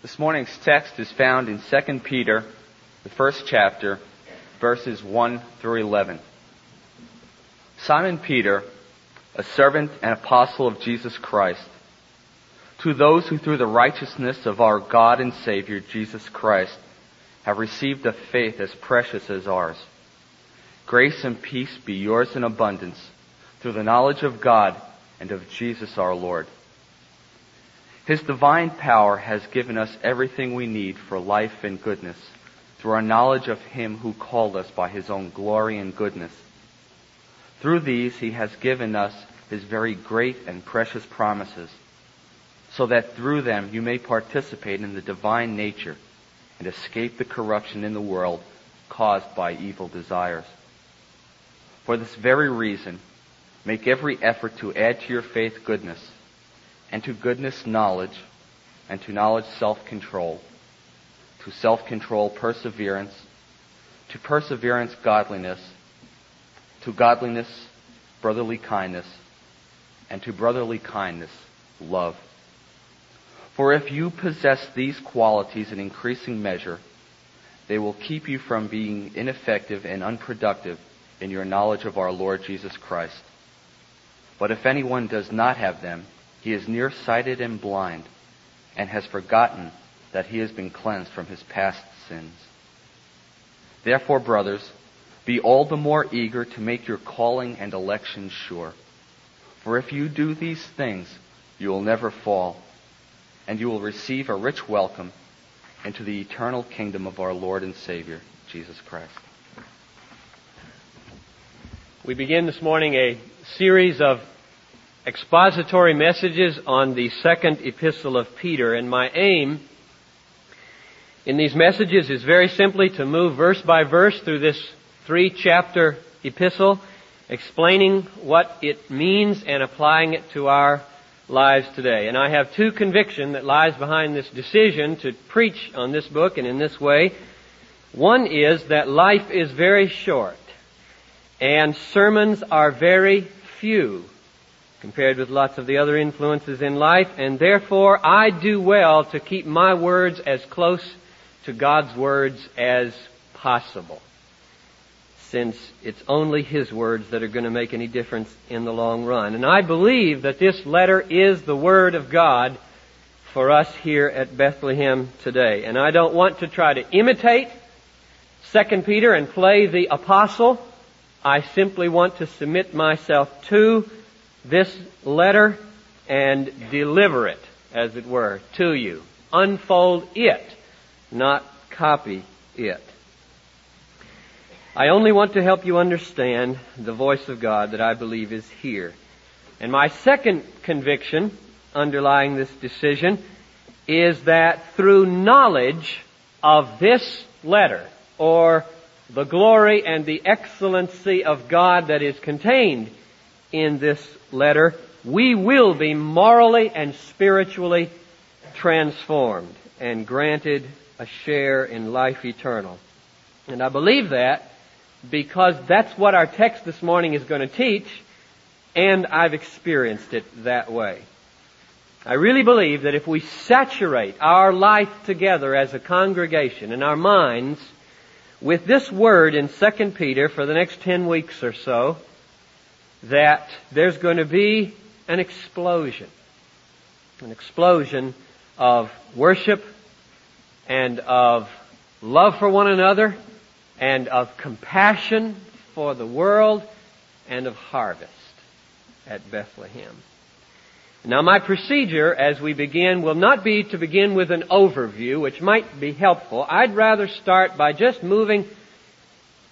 This morning's text is found in 2 Peter, the first chapter, verses 1 through 11. Simon Peter, a servant and apostle of Jesus Christ, to those who through the righteousness of our God and Savior Jesus Christ have received a faith as precious as ours. Grace and peace be yours in abundance through the knowledge of God and of Jesus our Lord. His divine power has given us everything we need for life and goodness through our knowledge of Him who called us by His own glory and goodness. Through these He has given us His very great and precious promises so that through them you may participate in the divine nature and escape the corruption in the world caused by evil desires. For this very reason, make every effort to add to your faith goodness, and to goodness knowledge, and to knowledge self-control, to self-control perseverance, to perseverance godliness, to godliness brotherly kindness, and to brotherly kindness love. For if you possess these qualities in increasing measure, they will keep you from being ineffective and unproductive in your knowledge of our Lord Jesus Christ. But if anyone does not have them, he is nearsighted and blind, and has forgotten that he has been cleansed from his past sins. Therefore, brothers, be all the more eager to make your calling and election sure. For if you do these things, you will never fall and you will receive a rich welcome into the eternal kingdom of our Lord and Savior, Jesus Christ. We begin this morning a series of expository messages on the second epistle of Peter, and my aim in these messages is very simply to move verse by verse through this three chapter epistle, explaining what it means and applying it to our lives today. And I have two conviction that lies behind this decision to preach on this book and in this way. One is that life is very short and sermons are very few compared with lots of the other influences in life and therefore I do well to keep my words as close to God's words as possible since it's only His words that are going to make any difference in the long run. And I believe that this letter is the Word of God for us here at Bethlehem today. And I don't want to try to imitate 2 Peter and play the apostle. I simply want to submit myself to this letter and deliver it, as it were, to you. Unfold it, not copy it. I only want to help you understand the voice of God that I believe is here. And my second conviction underlying this decision is that through knowledge of this letter, or the glory and the excellency of God that is contained in this letter, we will be morally and spiritually transformed and granted a share in life eternal. And I believe that because that's what our text this morning is going to teach, and I've experienced it that way. I really believe that if we saturate our life together as a congregation and our minds with this word in 2 Peter for the next 10 weeks or so, that there's going to be an explosion. An explosion of worship and of love for one another and of compassion for the world and of harvest at Bethlehem. Now my procedure as we begin will not be to begin with an overview, which might be helpful. I'd rather start by just moving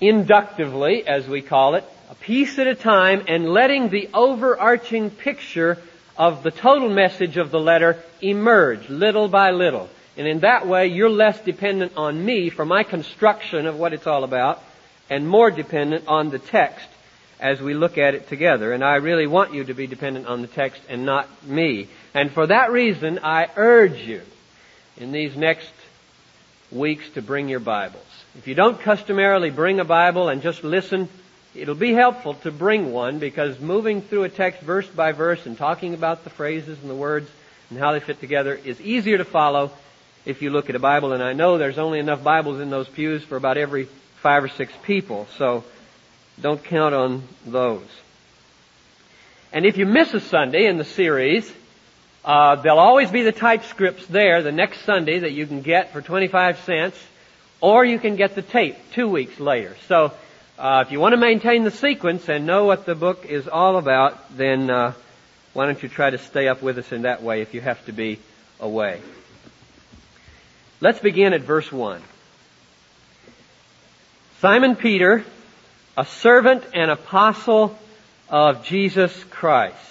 inductively, as we call it, a piece at a time and letting the overarching picture of the total message of the letter emerge little by little. And in that way, you're less dependent on me for my construction of what it's all about and more dependent on the text as we look at it together. And I really want you to be dependent on the text and not me. And for that reason, I urge you in these next weeks to bring your Bibles. If you don't customarily bring a Bible and just listen, it'll be helpful to bring one because moving through a text verse by verse and talking about the phrases and the words and how they fit together is easier to follow if you look at a Bible, and I know there's only enough Bibles in those pews for about every five or six people, so don't count on those. And if you miss a Sunday in the series, uh, there'll always be the typescripts there the next Sunday that you can get for 25 cents, or you can get the tape two weeks later. So, uh, if you want to maintain the sequence and know what the book is all about, then uh, why don't you try to stay up with us in that way if you have to be away. Let's begin at verse 1. Simon Peter, a servant and apostle of Jesus Christ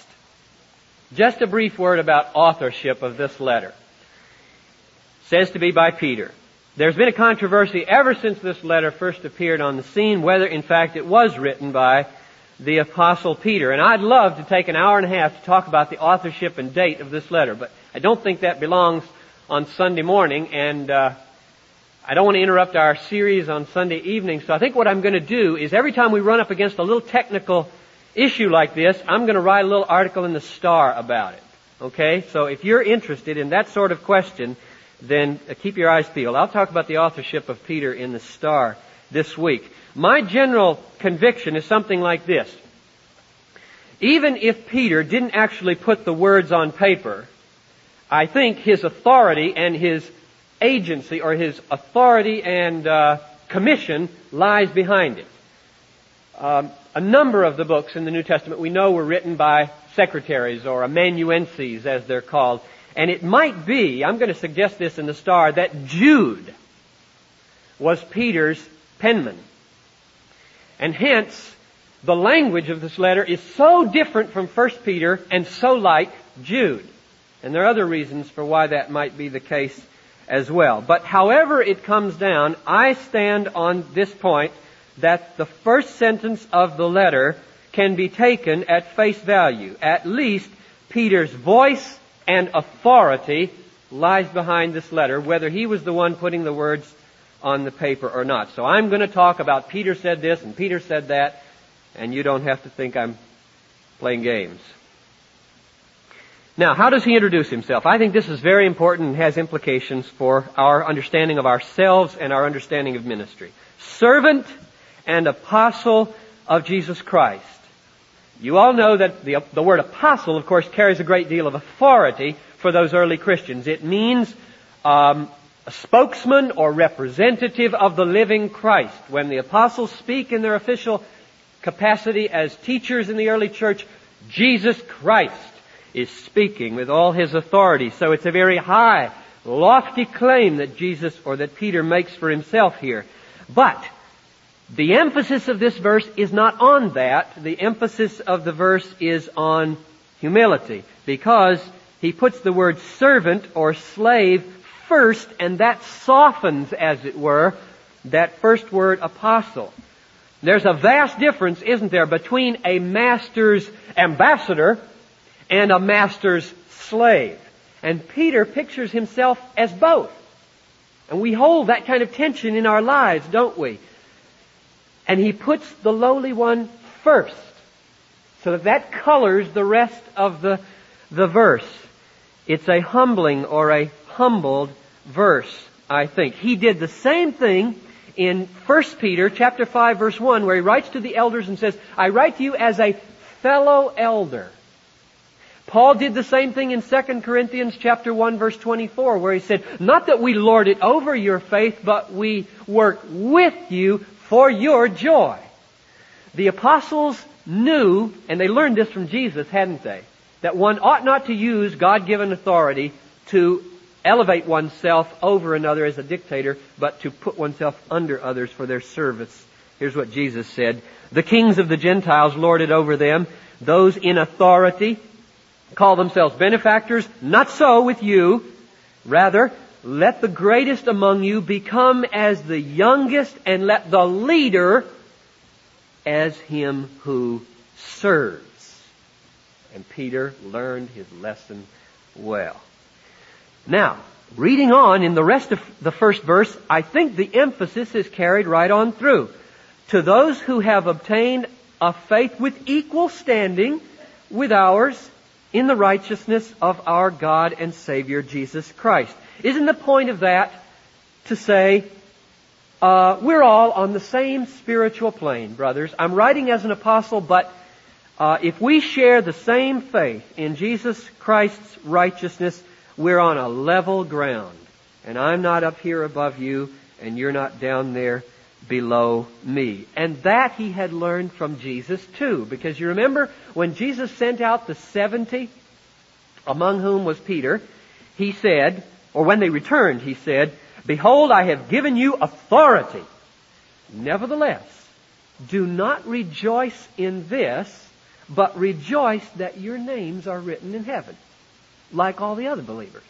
just a brief word about authorship of this letter. Says to be by Peter. There's been a controversy ever since this letter first appeared on the scene whether in fact it was written by the apostle Peter. And I'd love to take an hour and a half to talk about the authorship and date of this letter, but I don't think that belongs on Sunday morning and uh, I don't want to interrupt our series on Sunday evening, so I think what I'm going to do is every time we run up against a little technical issue like this, I'm going to write a little article in the Star about it. Okay? So if you're interested in that sort of question, then uh, keep your eyes peeled. I'll talk about the authorship of Peter in the Star this week. My general conviction is something like this. Even if Peter didn't actually put the words on paper, I think his authority and his agency or his authority and uh, commission lies behind it. Um, a number of the books in the New Testament we know were written by secretaries or amanuenses as they're called. And it might be, I'm going to suggest this in the star, that Jude was Peter's penman. And hence, the language of this letter is so different from 1 Peter and so like Jude. And there are other reasons for why that might be the case as well. But however it comes down, I stand on this point that the first sentence of the letter can be taken at face value. At least Peter's voice and authority lies behind this letter, whether he was the one putting the words on the paper or not. So I'm going to talk about Peter said this and Peter said that, and you don't have to think I'm playing games. Now, how does he introduce himself? I think this is very important and has implications for our understanding of ourselves and our understanding of ministry. Servant and apostle of Jesus Christ. You all know that the, the word apostle, of course, carries a great deal of authority for those early Christians. It means um, a spokesman or representative of the living Christ. When the apostles speak in their official capacity as teachers in the early church, Jesus Christ is speaking with all his authority. So it's a very high, lofty claim that Jesus or that Peter makes for himself here. But the emphasis of this verse is not on that. The emphasis of the verse is on humility because he puts the word servant or slave first and that softens, as it were, that first word apostle. There's a vast difference, isn't there, between a master's ambassador and a master's slave. And Peter pictures himself as both. And we hold that kind of tension in our lives, don't we? And he puts the lowly one first. So that that colors the rest of the, the verse. It's a humbling or a humbled verse, I think. He did the same thing in 1 Peter chapter 5 verse 1 where he writes to the elders and says, I write to you as a fellow elder. Paul did the same thing in 2 Corinthians chapter 1 verse 24 where he said, not that we lord it over your faith, but we work with you for your joy. The apostles knew, and they learned this from Jesus, hadn't they? That one ought not to use God-given authority to elevate oneself over another as a dictator, but to put oneself under others for their service. Here's what Jesus said. The kings of the Gentiles lord it over them. Those in authority call themselves benefactors. Not so with you. Rather, let the greatest among you become as the youngest, and let the leader as him who serves. And Peter learned his lesson well. Now, reading on in the rest of the first verse, I think the emphasis is carried right on through. To those who have obtained a faith with equal standing with ours in the righteousness of our God and Savior Jesus Christ. Isn't the point of that to say, uh, we're all on the same spiritual plane, brothers? I'm writing as an apostle, but uh, if we share the same faith in Jesus Christ's righteousness, we're on a level ground. And I'm not up here above you, and you're not down there below me. And that he had learned from Jesus too, because you remember when Jesus sent out the 70, among whom was Peter, he said, or when they returned, he said, Behold, I have given you authority. Nevertheless, do not rejoice in this, but rejoice that your names are written in heaven, like all the other believers.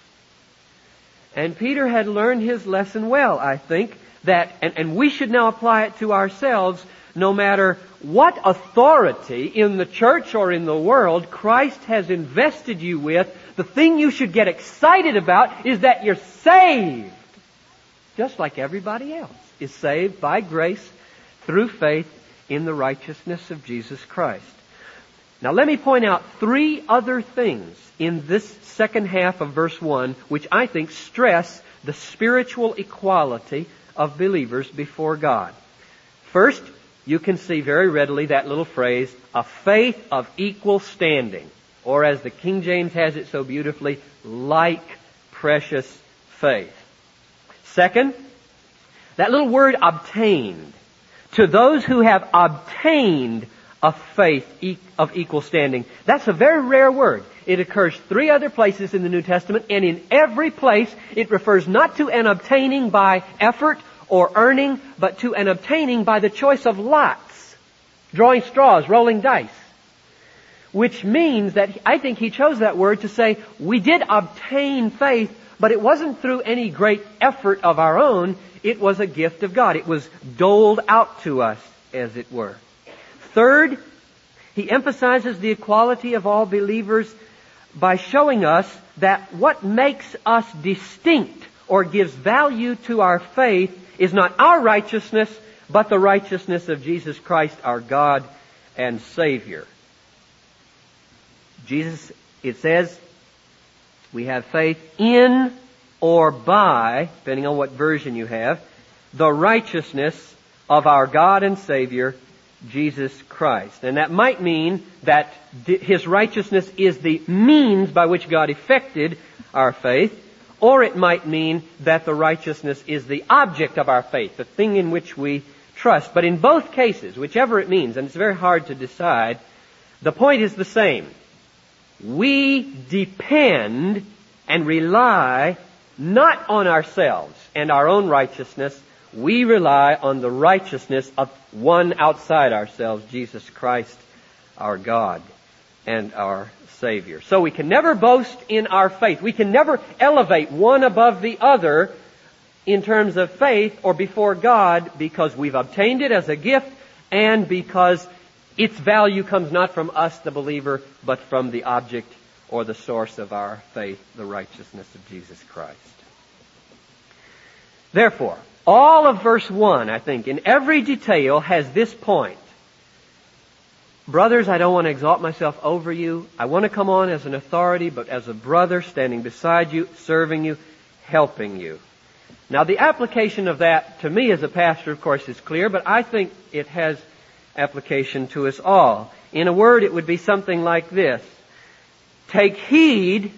And Peter had learned his lesson well, I think, that, and, and we should now apply it to ourselves, no matter what authority in the church or in the world Christ has invested you with, the thing you should get excited about is that you're saved. Just like everybody else is saved by grace through faith in the righteousness of Jesus Christ. Now let me point out three other things in this second half of verse 1 which I think stress the spiritual equality of believers before God. First, you can see very readily that little phrase, a faith of equal standing, or as the King James has it so beautifully, like precious faith. Second, that little word obtained. To those who have obtained a faith of equal standing. That's a very rare word. It occurs three other places in the New Testament, and in every place it refers not to an obtaining by effort or earning, but to an obtaining by the choice of lots, drawing straws, rolling dice. Which means that I think he chose that word to say, we did obtain faith, but it wasn't through any great effort of our own, it was a gift of God. It was doled out to us, as it were. Third, he emphasizes the equality of all believers by showing us that what makes us distinct or gives value to our faith is not our righteousness, but the righteousness of Jesus Christ, our God and Savior. Jesus, it says, we have faith in or by, depending on what version you have, the righteousness of our God and Savior, Jesus Christ. And that might mean that His righteousness is the means by which God effected our faith, or it might mean that the righteousness is the object of our faith, the thing in which we trust. But in both cases, whichever it means, and it's very hard to decide, the point is the same. We depend and rely not on ourselves and our own righteousness. We rely on the righteousness of one outside ourselves, Jesus Christ, our God and our Savior. So we can never boast in our faith. We can never elevate one above the other in terms of faith or before God because we've obtained it as a gift and because its value comes not from us, the believer, but from the object or the source of our faith, the righteousness of Jesus Christ. Therefore, all of verse 1, I think, in every detail has this point. Brothers, I don't want to exalt myself over you. I want to come on as an authority, but as a brother standing beside you, serving you, helping you. Now the application of that to me as a pastor, of course, is clear, but I think it has application to us all. In a word, it would be something like this. Take heed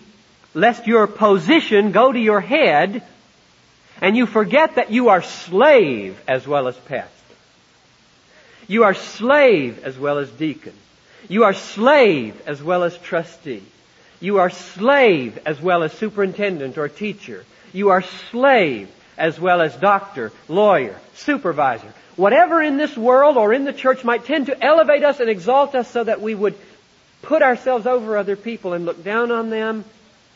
lest your position go to your head and you forget that you are slave as well as pest. You are slave as well as deacon. You are slave as well as trustee. You are slave as well as superintendent or teacher. You are slave as well as doctor, lawyer, supervisor. Whatever in this world or in the church might tend to elevate us and exalt us so that we would put ourselves over other people and look down on them,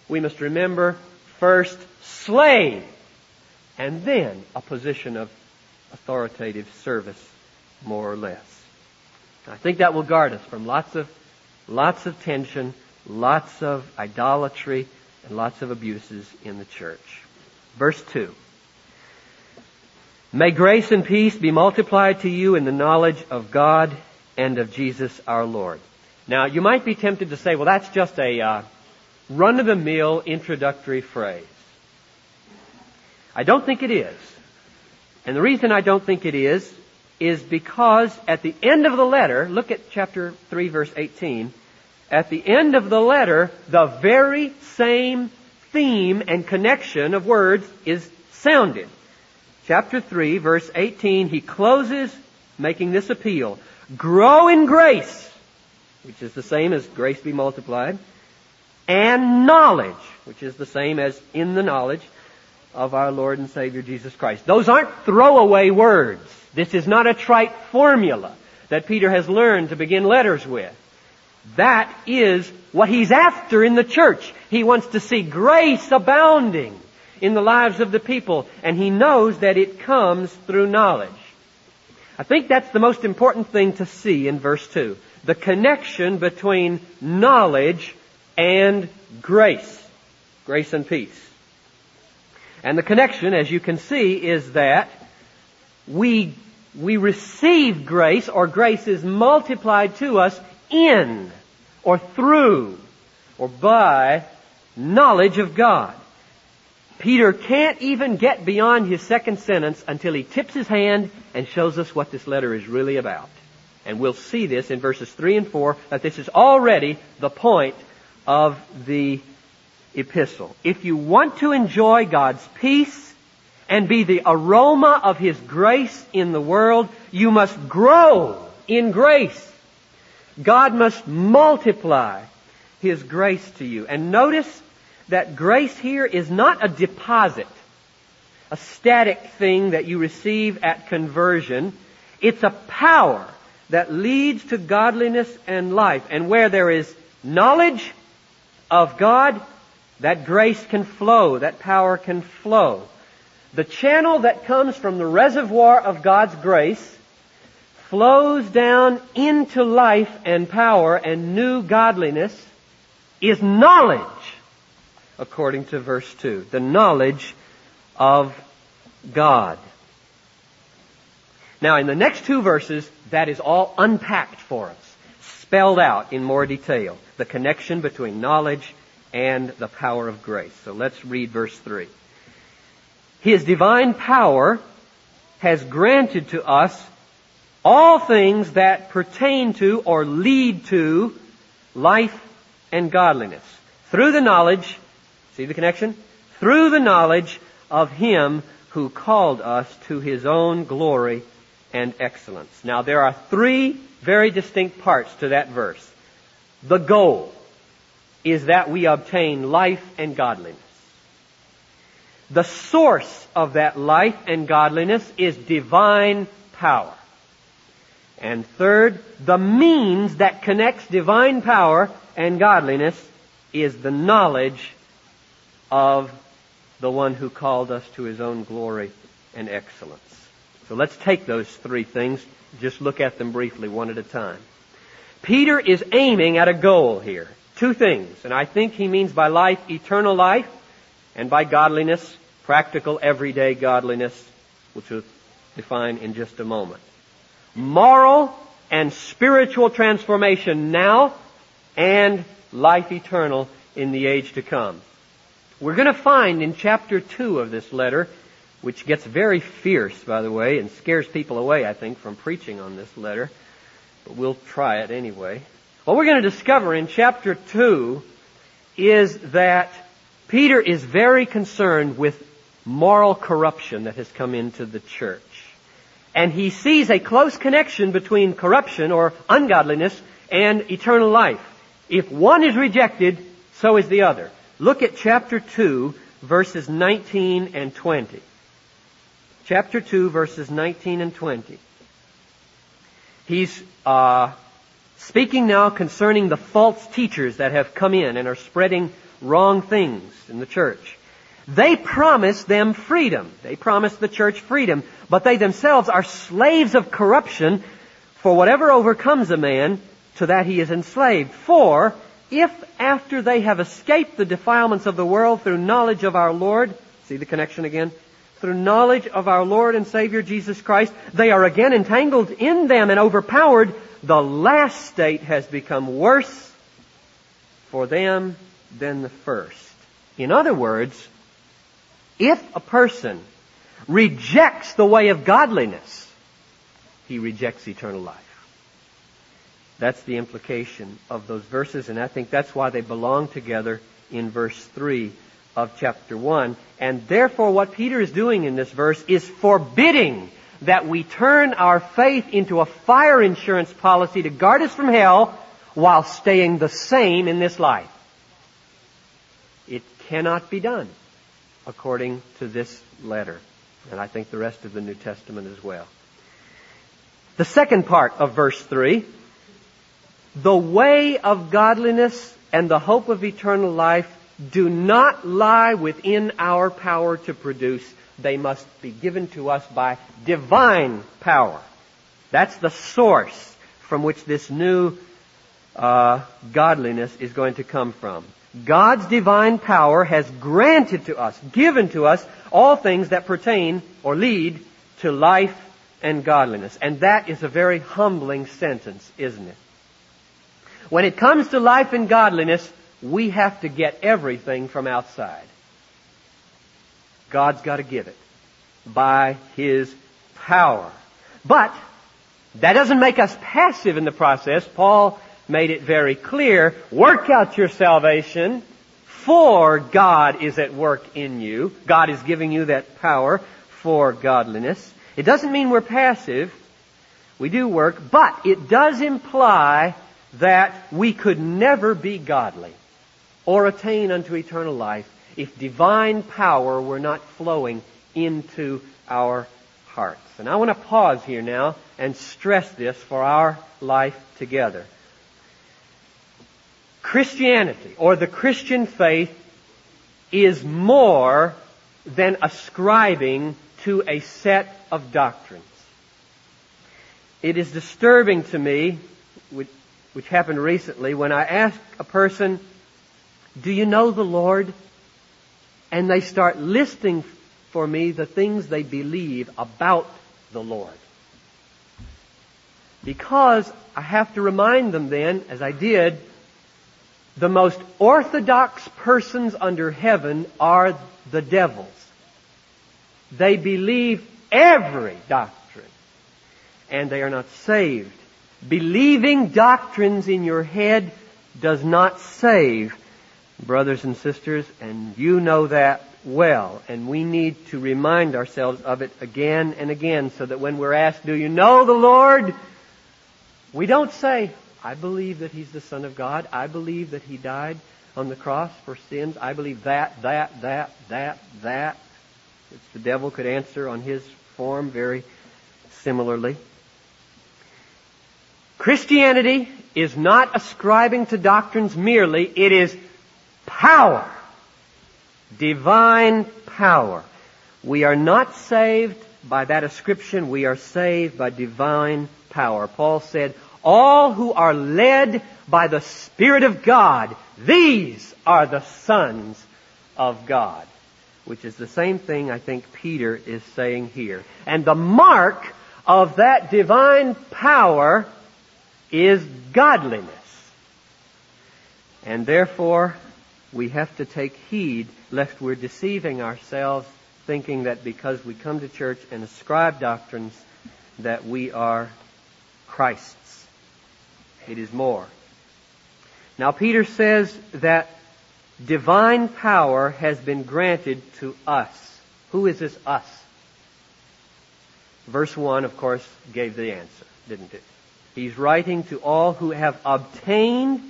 we must remember first slave and then a position of authoritative service more or less. I think that will guard us from lots of, lots of tension, lots of idolatry, and lots of abuses in the church. Verse 2. May grace and peace be multiplied to you in the knowledge of God and of Jesus our Lord. Now, you might be tempted to say, well, that's just a uh, run-of-the-mill introductory phrase. I don't think it is. And the reason I don't think it is, is because at the end of the letter, look at chapter 3 verse 18, at the end of the letter, the very same theme and connection of words is sounded. Chapter 3 verse 18, he closes making this appeal. Grow in grace, which is the same as grace be multiplied, and knowledge, which is the same as in the knowledge of our Lord and Savior Jesus Christ. Those aren't throwaway words. This is not a trite formula that Peter has learned to begin letters with. That is what he's after in the church. He wants to see grace abounding in the lives of the people, and he knows that it comes through knowledge. I think that's the most important thing to see in verse 2. The connection between knowledge and grace. Grace and peace. And the connection, as you can see, is that we, we receive grace, or grace is multiplied to us in, or through, or by knowledge of God. Peter can't even get beyond his second sentence until he tips his hand and shows us what this letter is really about. And we'll see this in verses 3 and 4 that this is already the point of the epistle. If you want to enjoy God's peace and be the aroma of His grace in the world, you must grow in grace. God must multiply His grace to you. And notice that grace here is not a deposit, a static thing that you receive at conversion. It's a power that leads to godliness and life. And where there is knowledge of God, that grace can flow, that power can flow. The channel that comes from the reservoir of God's grace flows down into life and power and new godliness is knowledge, according to verse 2. The knowledge of God. Now, in the next two verses, that is all unpacked for us, spelled out in more detail. The connection between knowledge and the power of grace. So let's read verse 3. His divine power has granted to us all things that pertain to or lead to life and godliness through the knowledge, see the connection? Through the knowledge of Him who called us to His own glory and excellence. Now there are three very distinct parts to that verse. The goal is that we obtain life and godliness. The source of that life and godliness is divine power. And third, the means that connects divine power and godliness is the knowledge of the one who called us to his own glory and excellence. So let's take those three things, just look at them briefly one at a time. Peter is aiming at a goal here. Two things, and I think he means by life eternal life, and by godliness, practical everyday godliness, which we'll define in just a moment. Moral and spiritual transformation now, and life eternal in the age to come. We're going to find in chapter 2 of this letter, which gets very fierce, by the way, and scares people away, I think, from preaching on this letter, but we'll try it anyway. What we're going to discover in chapter 2 is that Peter is very concerned with moral corruption that has come into the church. And he sees a close connection between corruption or ungodliness and eternal life. If one is rejected, so is the other. Look at chapter 2, verses 19 and 20. Chapter 2, verses 19 and 20. He's uh, Speaking now concerning the false teachers that have come in and are spreading wrong things in the church. They promise them freedom. They promise the church freedom, but they themselves are slaves of corruption for whatever overcomes a man, to that he is enslaved. For if after they have escaped the defilements of the world through knowledge of our Lord, see the connection again, through knowledge of our Lord and Savior Jesus Christ, they are again entangled in them and overpowered. The last state has become worse for them than the first. In other words, if a person rejects the way of godliness, he rejects eternal life. That's the implication of those verses, and I think that's why they belong together in verse 3 of chapter 1. And therefore what Peter is doing in this verse is forbidding that we turn our faith into a fire insurance policy to guard us from hell while staying the same in this life. It cannot be done according to this letter. And I think the rest of the New Testament as well. The second part of verse 3, the way of godliness and the hope of eternal life do not lie within our power to produce. They must be given to us by divine power. That's the source from which this new uh, godliness is going to come from. God's divine power has granted to us, given to us, all things that pertain or lead to life and godliness. And that is a very humbling sentence, isn't it? When it comes to life and godliness, we have to get everything from outside. God's got to give it by His power. But that doesn't make us passive in the process. Paul made it very clear, work out your salvation, for God is at work in you. God is giving you that power for godliness. It doesn't mean we're passive. We do work, but it does imply that we could never be godly or attain unto eternal life if divine power were not flowing into our hearts. And I want to pause here now and stress this for our life together. Christianity or the Christian faith is more than ascribing to a set of doctrines. It is disturbing to me, which, which happened recently, when I ask a person, do you know the Lord? And they start listing for me the things they believe about the Lord. Because I have to remind them then, as I did, the most orthodox persons under heaven are the devils. They believe every doctrine, and they are not saved. Believing doctrines in your head does not save brothers and sisters, and you know that well. And we need to remind ourselves of it again and again so that when we're asked, do you know the Lord? We don't say, I believe that He's the Son of God. I believe that He died on the cross for sins. I believe that, that, that, that, that. Which the devil could answer on his form very similarly. Christianity is not ascribing to doctrines merely. It is power. Divine power. We are not saved by that ascription. We are saved by divine power. Paul said, all who are led by the Spirit of God, these are the sons of God. Which is the same thing I think Peter is saying here. And the mark of that divine power is godliness. And therefore, we have to take heed lest we're deceiving ourselves thinking that because we come to church and ascribe doctrines that we are Christ's. It is more. Now Peter says that divine power has been granted to us. Who is this us? Verse 1, of course, gave the answer, didn't it? He's writing to all who have obtained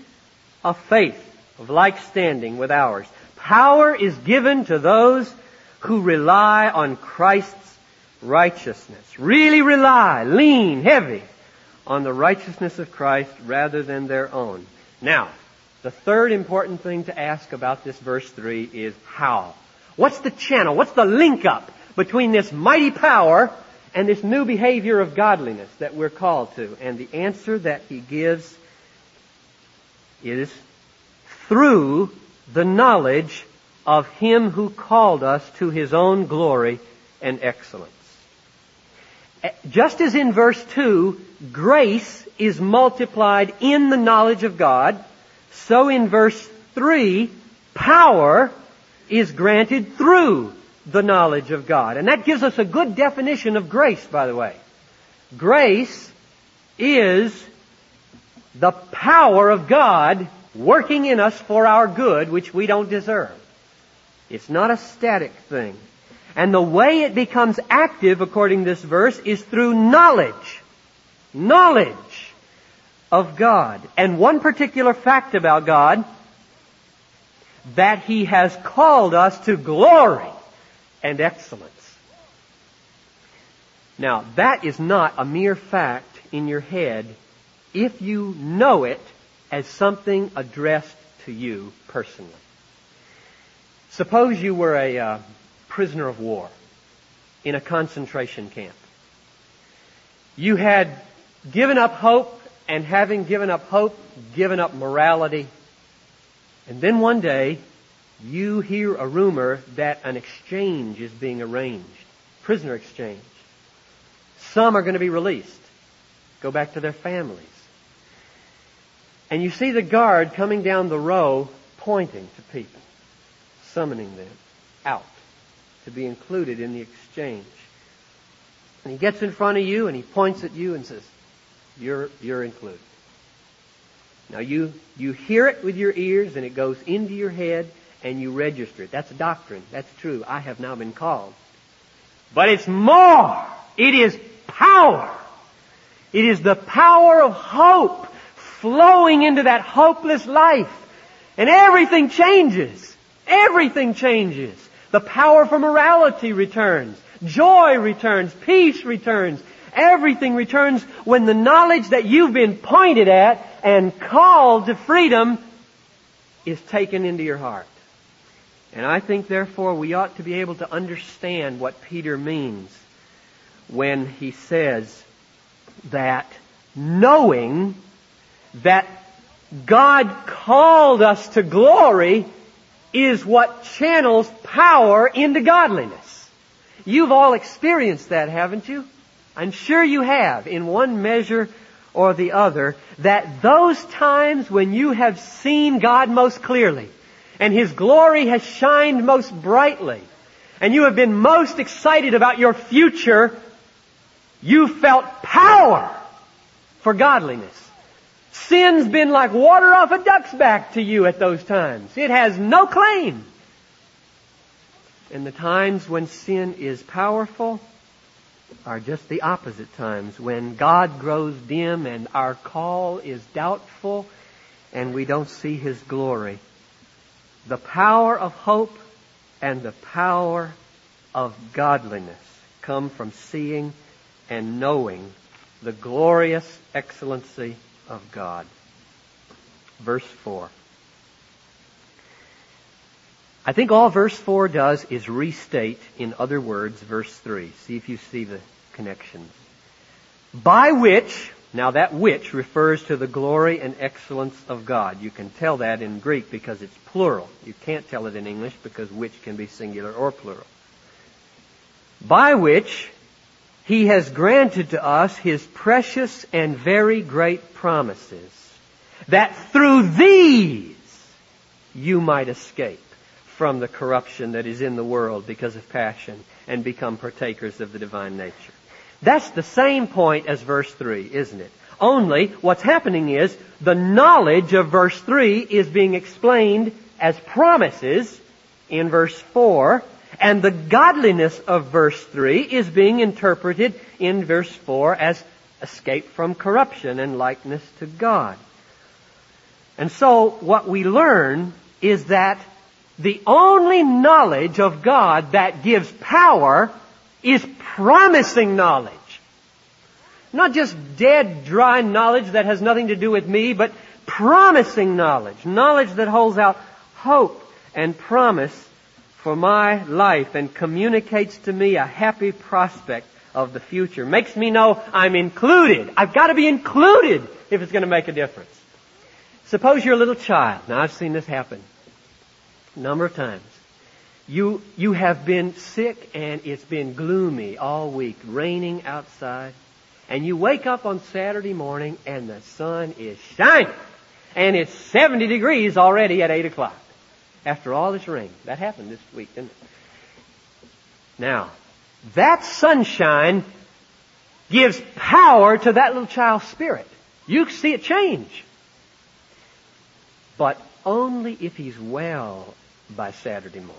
a faith of like standing with ours. Power is given to those who rely on Christ's righteousness. Really rely, lean, heavy on the righteousness of Christ rather than their own. Now, the third important thing to ask about this verse 3 is how? What's the channel? What's the link up between this mighty power and this new behavior of godliness that we're called to? And the answer that he gives is through the knowledge of Him who called us to His own glory and excellence. Just as in verse 2, grace is multiplied in the knowledge of God, so in verse 3, power is granted through the knowledge of God. And that gives us a good definition of grace, by the way. Grace is the power of God working in us for our good, which we don't deserve. It's not a static thing. And the way it becomes active, according to this verse, is through knowledge. Knowledge of God. And one particular fact about God, that He has called us to glory and excellence. Now, that is not a mere fact in your head if you know it as something addressed to you personally. Suppose you were a uh, prisoner of war in a concentration camp. You had given up hope, and having given up hope, given up morality. And then one day, you hear a rumor that an exchange is being arranged. Prisoner exchange. Some are going to be released. Go back to their families. And you see the guard coming down the row pointing to people, summoning them out to be included in the exchange. And he gets in front of you and he points at you and says, you're, you're included. Now you, you hear it with your ears and it goes into your head and you register it. That's a doctrine. That's true. I have now been called. But it's more. It is power. It is the power of hope flowing into that hopeless life. And everything changes. Everything changes. The power for morality returns. Joy returns. Peace returns. Everything returns when the knowledge that you've been pointed at and called to freedom is taken into your heart. And I think therefore we ought to be able to understand what Peter means when he says that knowing that God called us to glory is what channels power into godliness. You've all experienced that, haven't you? I'm sure you have in one measure or the other that those times when you have seen God most clearly and His glory has shined most brightly and you have been most excited about your future, you felt power for godliness. Sin's been like water off a duck's back to you at those times. It has no claim. And the times when sin is powerful are just the opposite times, when God grows dim and our call is doubtful and we don't see His glory. The power of hope and the power of godliness come from seeing and knowing the glorious excellency of God. Verse 4. I think all verse 4 does is restate, in other words, verse 3. See if you see the connections. By which, now that which refers to the glory and excellence of God. You can tell that in Greek because it's plural. You can't tell it in English because which can be singular or plural. By which he has granted to us His precious and very great promises, that through these you might escape from the corruption that is in the world because of passion and become partakers of the divine nature. That's the same point as verse 3, isn't it? Only what's happening is the knowledge of verse 3 is being explained as promises in verse 4 and the godliness of verse 3 is being interpreted in verse 4 as escape from corruption and likeness to God. And so what we learn is that the only knowledge of God that gives power is promising knowledge. Not just dead, dry knowledge that has nothing to do with me, but promising knowledge. Knowledge that holds out hope and promise for my life and communicates to me a happy prospect of the future. Makes me know I'm included. I've got to be included if it's going to make a difference. Suppose you're a little child. Now I've seen this happen a number of times. You, you have been sick and it's been gloomy all week, raining outside. And you wake up on Saturday morning and the sun is shining. And it's 70 degrees already at 8 o'clock. After all this rain. That happened this week, didn't it? Now, that sunshine gives power to that little child's spirit. You see it change. But only if he's well by Saturday morning.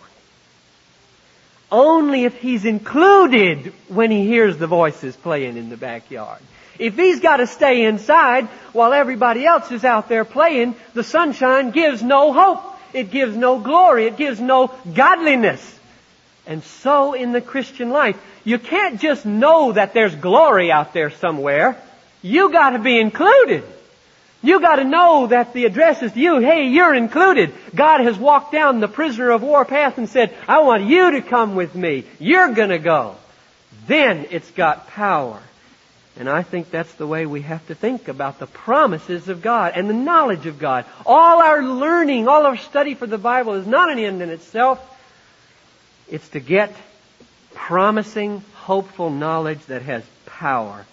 Only if he's included when he hears the voices playing in the backyard. If he's got to stay inside while everybody else is out there playing, the sunshine gives no hope. It gives no glory. It gives no godliness. And so in the Christian life, you can't just know that there's glory out there somewhere. You gotta be included. You gotta know that the address is to you. Hey, you're included. God has walked down the prisoner of war path and said, I want you to come with me. You're gonna go. Then it's got power. And I think that's the way we have to think about the promises of God and the knowledge of God. All our learning, all our study for the Bible is not an end in itself. It's to get promising, hopeful knowledge that has power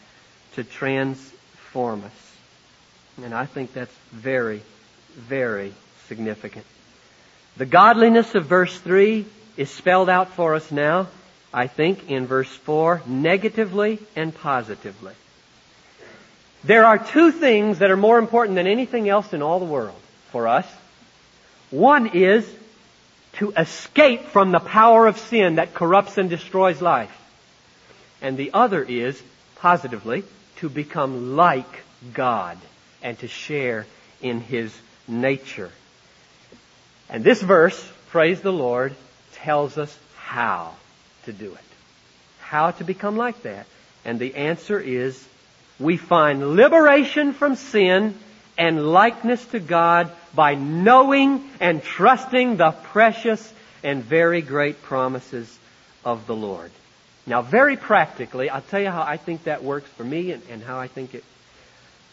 to transform us. And I think that's very, very significant. The godliness of verse 3 is spelled out for us now, I think, in verse 4, negatively and positively. There are two things that are more important than anything else in all the world for us. One is to escape from the power of sin that corrupts and destroys life. And the other is, positively, to become like God and to share in His nature. And this verse, praise the Lord, tells us how to do it. How to become like that. And the answer is, we find liberation from sin and likeness to God by knowing and trusting the precious and very great promises of the Lord. Now, very practically, I'll tell you how I think that works for me and, and how I think it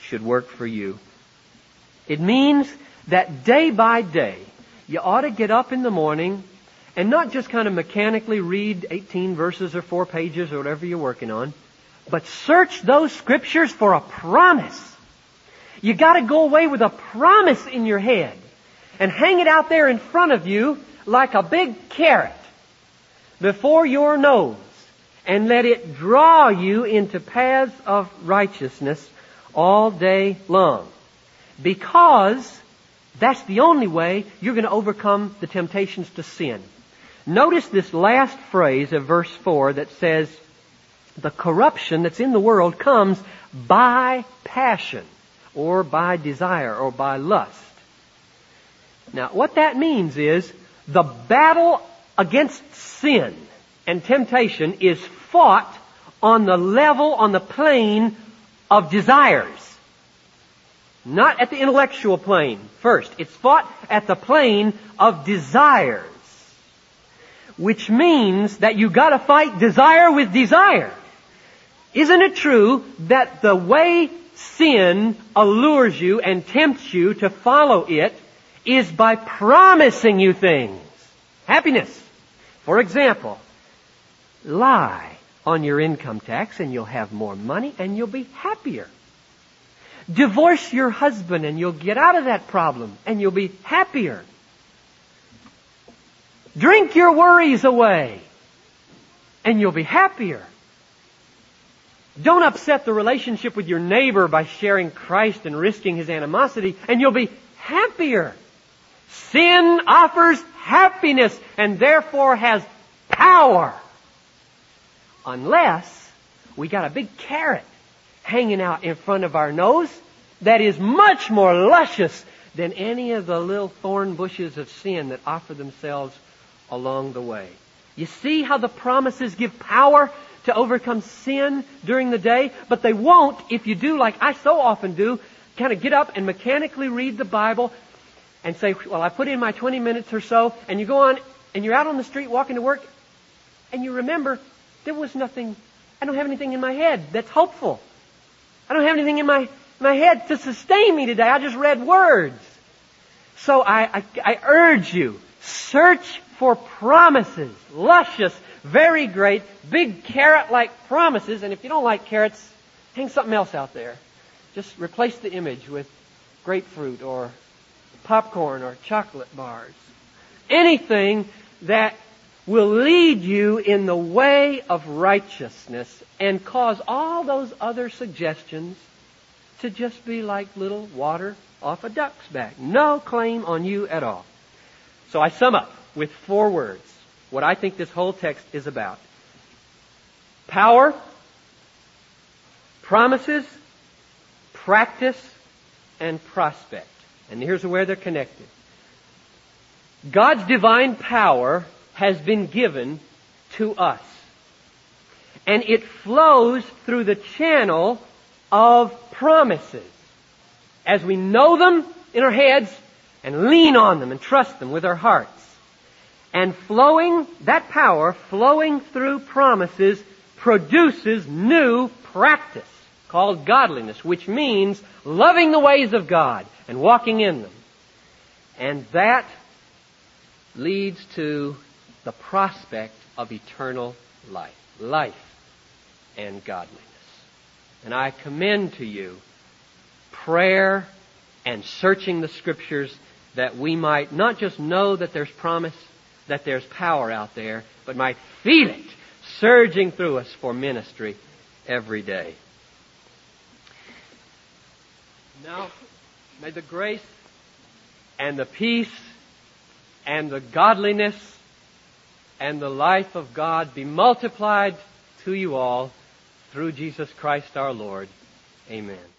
should work for you. It means that day by day, you ought to get up in the morning and not just kind of mechanically read 18 verses or four pages or whatever you're working on, but search those scriptures for a promise. You gotta go away with a promise in your head and hang it out there in front of you like a big carrot before your nose and let it draw you into paths of righteousness all day long. Because that's the only way you're going to overcome the temptations to sin. Notice this last phrase of verse 4 that says, the corruption that's in the world comes by passion or by desire or by lust. Now, what that means is the battle against sin and temptation is fought on the level, on the plane of desires. Not at the intellectual plane first. It's fought at the plane of desires. Which means that you gotta fight desire with desire. Isn't it true that the way sin allures you and tempts you to follow it is by promising you things? Happiness. For example, lie on your income tax and you'll have more money and you'll be happier. Divorce your husband and you'll get out of that problem and you'll be happier. Drink your worries away and you'll be happier. Don't upset the relationship with your neighbor by sharing Christ and risking his animosity, and you'll be happier. Sin offers happiness and therefore has power. Unless we got a big carrot hanging out in front of our nose that is much more luscious than any of the little thorn bushes of sin that offer themselves along the way. You see how the promises give power to overcome sin during the day, but they won't if you do like I so often do, kind of get up and mechanically read the Bible and say, well, I put in my 20 minutes or so, and you go on and you're out on the street walking to work, and you remember there was nothing, I don't have anything in my head that's hopeful. I don't have anything in my, my head to sustain me today. I just read words. So I, I, I urge you, search for promises. Luscious, very great, big carrot-like promises. And if you don't like carrots, hang something else out there. Just replace the image with grapefruit or popcorn or chocolate bars. Anything that will lead you in the way of righteousness and cause all those other suggestions to just be like little water off a duck's back. No claim on you at all. So I sum up with four words what I think this whole text is about. Power, promises, practice, and prospect. And here's where they're connected. God's divine power has been given to us. And it flows through the channel of promises. As we know them in our heads and lean on them and trust them with our hearts. And flowing, that power flowing through promises produces new practice called godliness, which means loving the ways of God and walking in them. And that leads to the prospect of eternal life. Life and godliness. And I commend to you prayer and searching the scriptures that we might not just know that there's promise, that there's power out there, but might feel it surging through us for ministry every day. Now, may the grace and the peace and the godliness and the life of God be multiplied to you all through Jesus Christ our Lord. Amen.